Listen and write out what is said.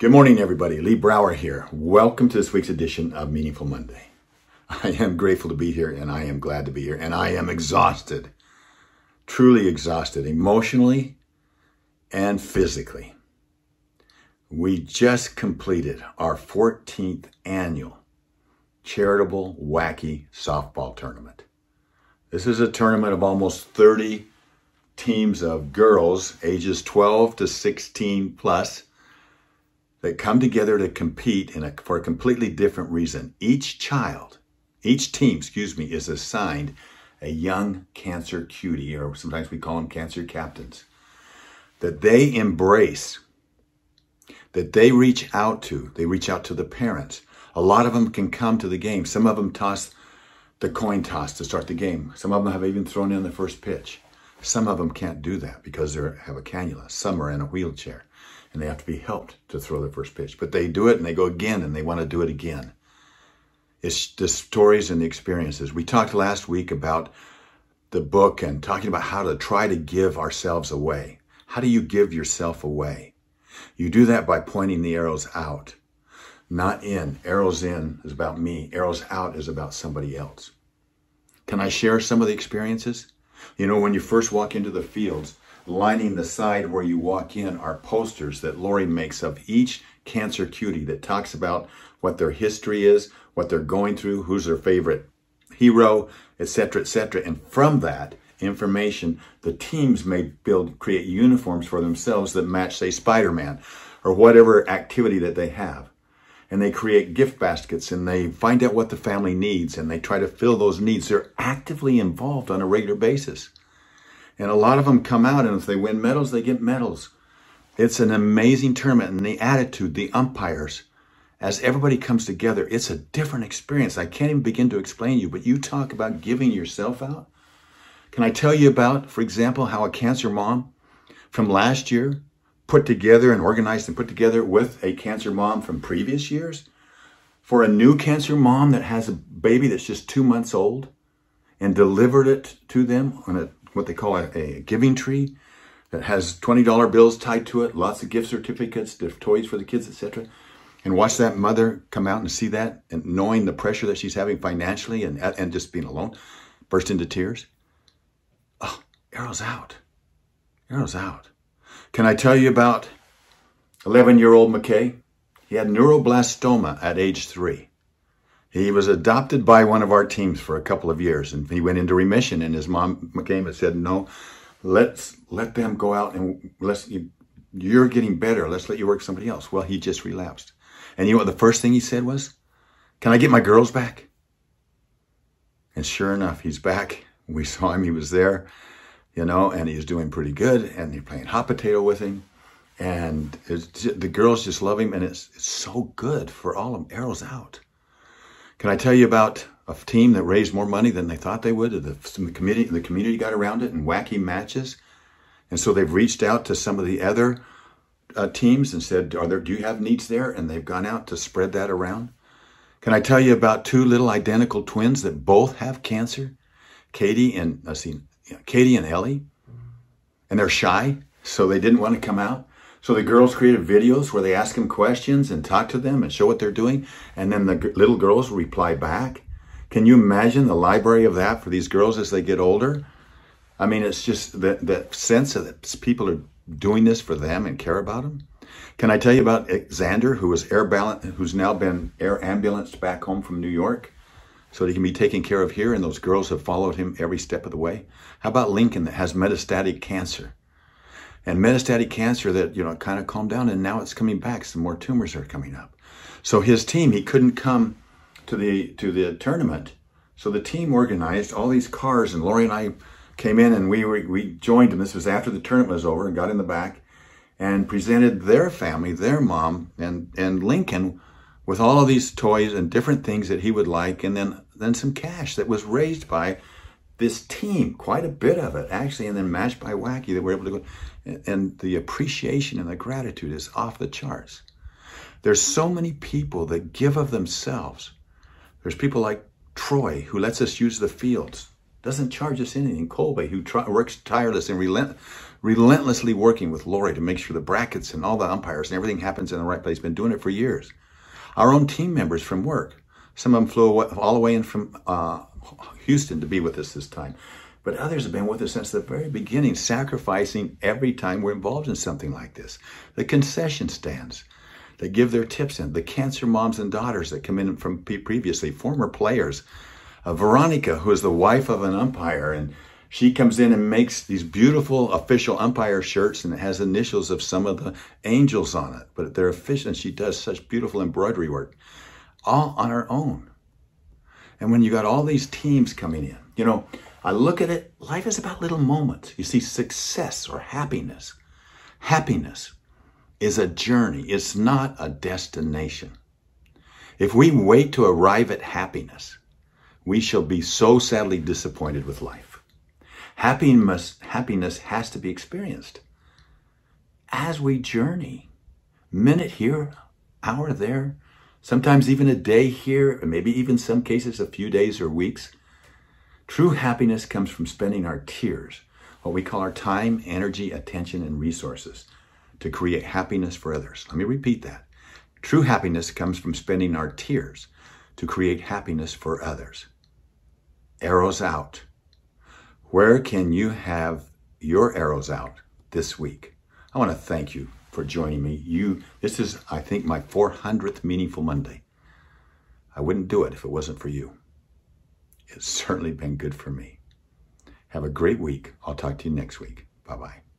Good morning, everybody. Lee Brower here. Welcome to this week's edition of Meaningful Monday. I am grateful to be here and I am glad to be here and I am exhausted, truly exhausted, emotionally and physically. We just completed our 14th annual charitable wacky softball tournament. This is a tournament of almost 30 teams of girls ages 12 to 16 plus that come together to compete a, for a completely different reason. Each child, each team, excuse me, is assigned a young cancer cutie, or sometimes we call them cancer captains, that they embrace, that they reach out to. They reach out to the parents. A lot of them can come to the game. Some of them toss the coin toss to start the game. Some of them have even thrown in the first pitch. Some of them can't do that because they have a cannula. Some are in a wheelchair and they have to be helped to throw their first pitch. But they do it and they go again and they want to do it again. It's the stories and the experiences. We talked last week about the book and talking about how to try to give ourselves away. How do you give yourself away? You do that by pointing the arrows out, not in. Arrows in is about me. Arrows out is about somebody else. Can I share some of the experiences? You know, when you first walk into the fields, lining the side where you walk in are posters that Lori makes of each cancer cutie that talks about what their history is, what they're going through, who's their favorite hero, etc., etc. And from that information, the teams may build, create uniforms for themselves that match, say, Spider-Man or whatever activity that they have. And they create gift baskets and they find out what the family needs and they try to fill those needs. They're actively involved on a regular basis. And a lot of them come out, and if they win medals, they get medals. It's an amazing tournament, and the attitude, the umpires, as everybody comes together, it's a different experience. I can't even begin to explain you, but you talk about giving yourself out. Can I tell you about, for example, how a cancer mom from last year put together and organized and put together with a cancer mom from previous years for a new cancer mom that has a baby that's just two months old and delivered it to them on a what they call a, a giving tree that has $20 bills tied to it, lots of gift certificates, toys for the kids, etc. And watch that mother come out and see that and knowing the pressure that she's having financially and, and just being alone, burst into tears. Oh, arrows out. Arrows out. Can I tell you about 11 year old McKay? He had neuroblastoma at age three. He was adopted by one of our teams for a couple of years and he went into remission and his mom came and said, no, let's let them go out and let's, you, you're getting better. Let's let you work somebody else. Well, he just relapsed. And you know what the first thing he said was, can I get my girls back? And sure enough, he's back. We saw him. He was there, you know, and he's doing pretty good. And they're playing hot potato with him. And the girls just love him. And it's, it's so good for all of them. Arrows out. Can I tell you about a team that raised more money than they thought they would? The, the, community, the community got around it in wacky matches. And so they've reached out to some of the other uh, teams and said, "Are there? Do you have needs there?" And they've gone out to spread that around. Can I tell you about two little identical twins that both have cancer? Katie and let's see, Katie and Ellie, and they're shy, so they didn't want to come out. So the girls created videos where they ask them questions and talk to them and show what they're doing. And then the little girls reply back. Can you imagine the library of that for these girls as they get older? I mean, it's just that, that sense that people are doing this for them and care about them. Can I tell you about Xander, who was air balance, who's now been air ambulanced back home from New York, so that he can be taken care of here, and those girls have followed him every step of the way. How about Lincoln, that has metastatic cancer? And metastatic cancer that, you know, kind of calmed down and now it's coming back. Some more tumors are coming up. So his team, he couldn't come to the, to the tournament. So the team organized all these cars and Lori and I came in and we, were, we joined him. This was after the tournament was over and got in the back and presented their family, their mom and, and Lincoln with all of these toys and different things that he would like. And then, then some cash that was raised by this team, quite a bit of it actually, and then matched by Wacky that we're able to go. And the appreciation and the gratitude is off the charts. There's so many people that give of themselves. There's people like Troy who lets us use the fields doesn't charge us anything. Colby, who try, works tireless and relent, relentlessly working with Lori to make sure the brackets and all the umpires and everything happens in the right place. Been doing it for years. Our own team members from work. Some of them flew away, all the way in from uh, Houston to be with us this time. But others have been with us since the very beginning, sacrificing every time we're involved in something like this. The concession stands that give their tips in, the cancer moms and daughters that come in from previously, former players. Uh, Veronica, who is the wife of an umpire, and she comes in and makes these beautiful official umpire shirts and it has initials of some of the angels on it, but they're official and she does such beautiful embroidery work all on our own. And when you got all these teams coming in, you know, I look at it, life is about little moments. You see, success or happiness. Happiness is a journey, it's not a destination. If we wait to arrive at happiness, we shall be so sadly disappointed with life. Happiness, happiness has to be experienced as we journey, minute here, hour there, sometimes even a day here, or maybe even some cases a few days or weeks. True happiness comes from spending our tears, what we call our time, energy, attention, and resources to create happiness for others. Let me repeat that. True happiness comes from spending our tears to create happiness for others. Arrows out. Where can you have your arrows out this week? I want to thank you for joining me. You this is I think my 400th meaningful Monday. I wouldn't do it if it wasn't for you. It's certainly been good for me. Have a great week. I'll talk to you next week. Bye bye.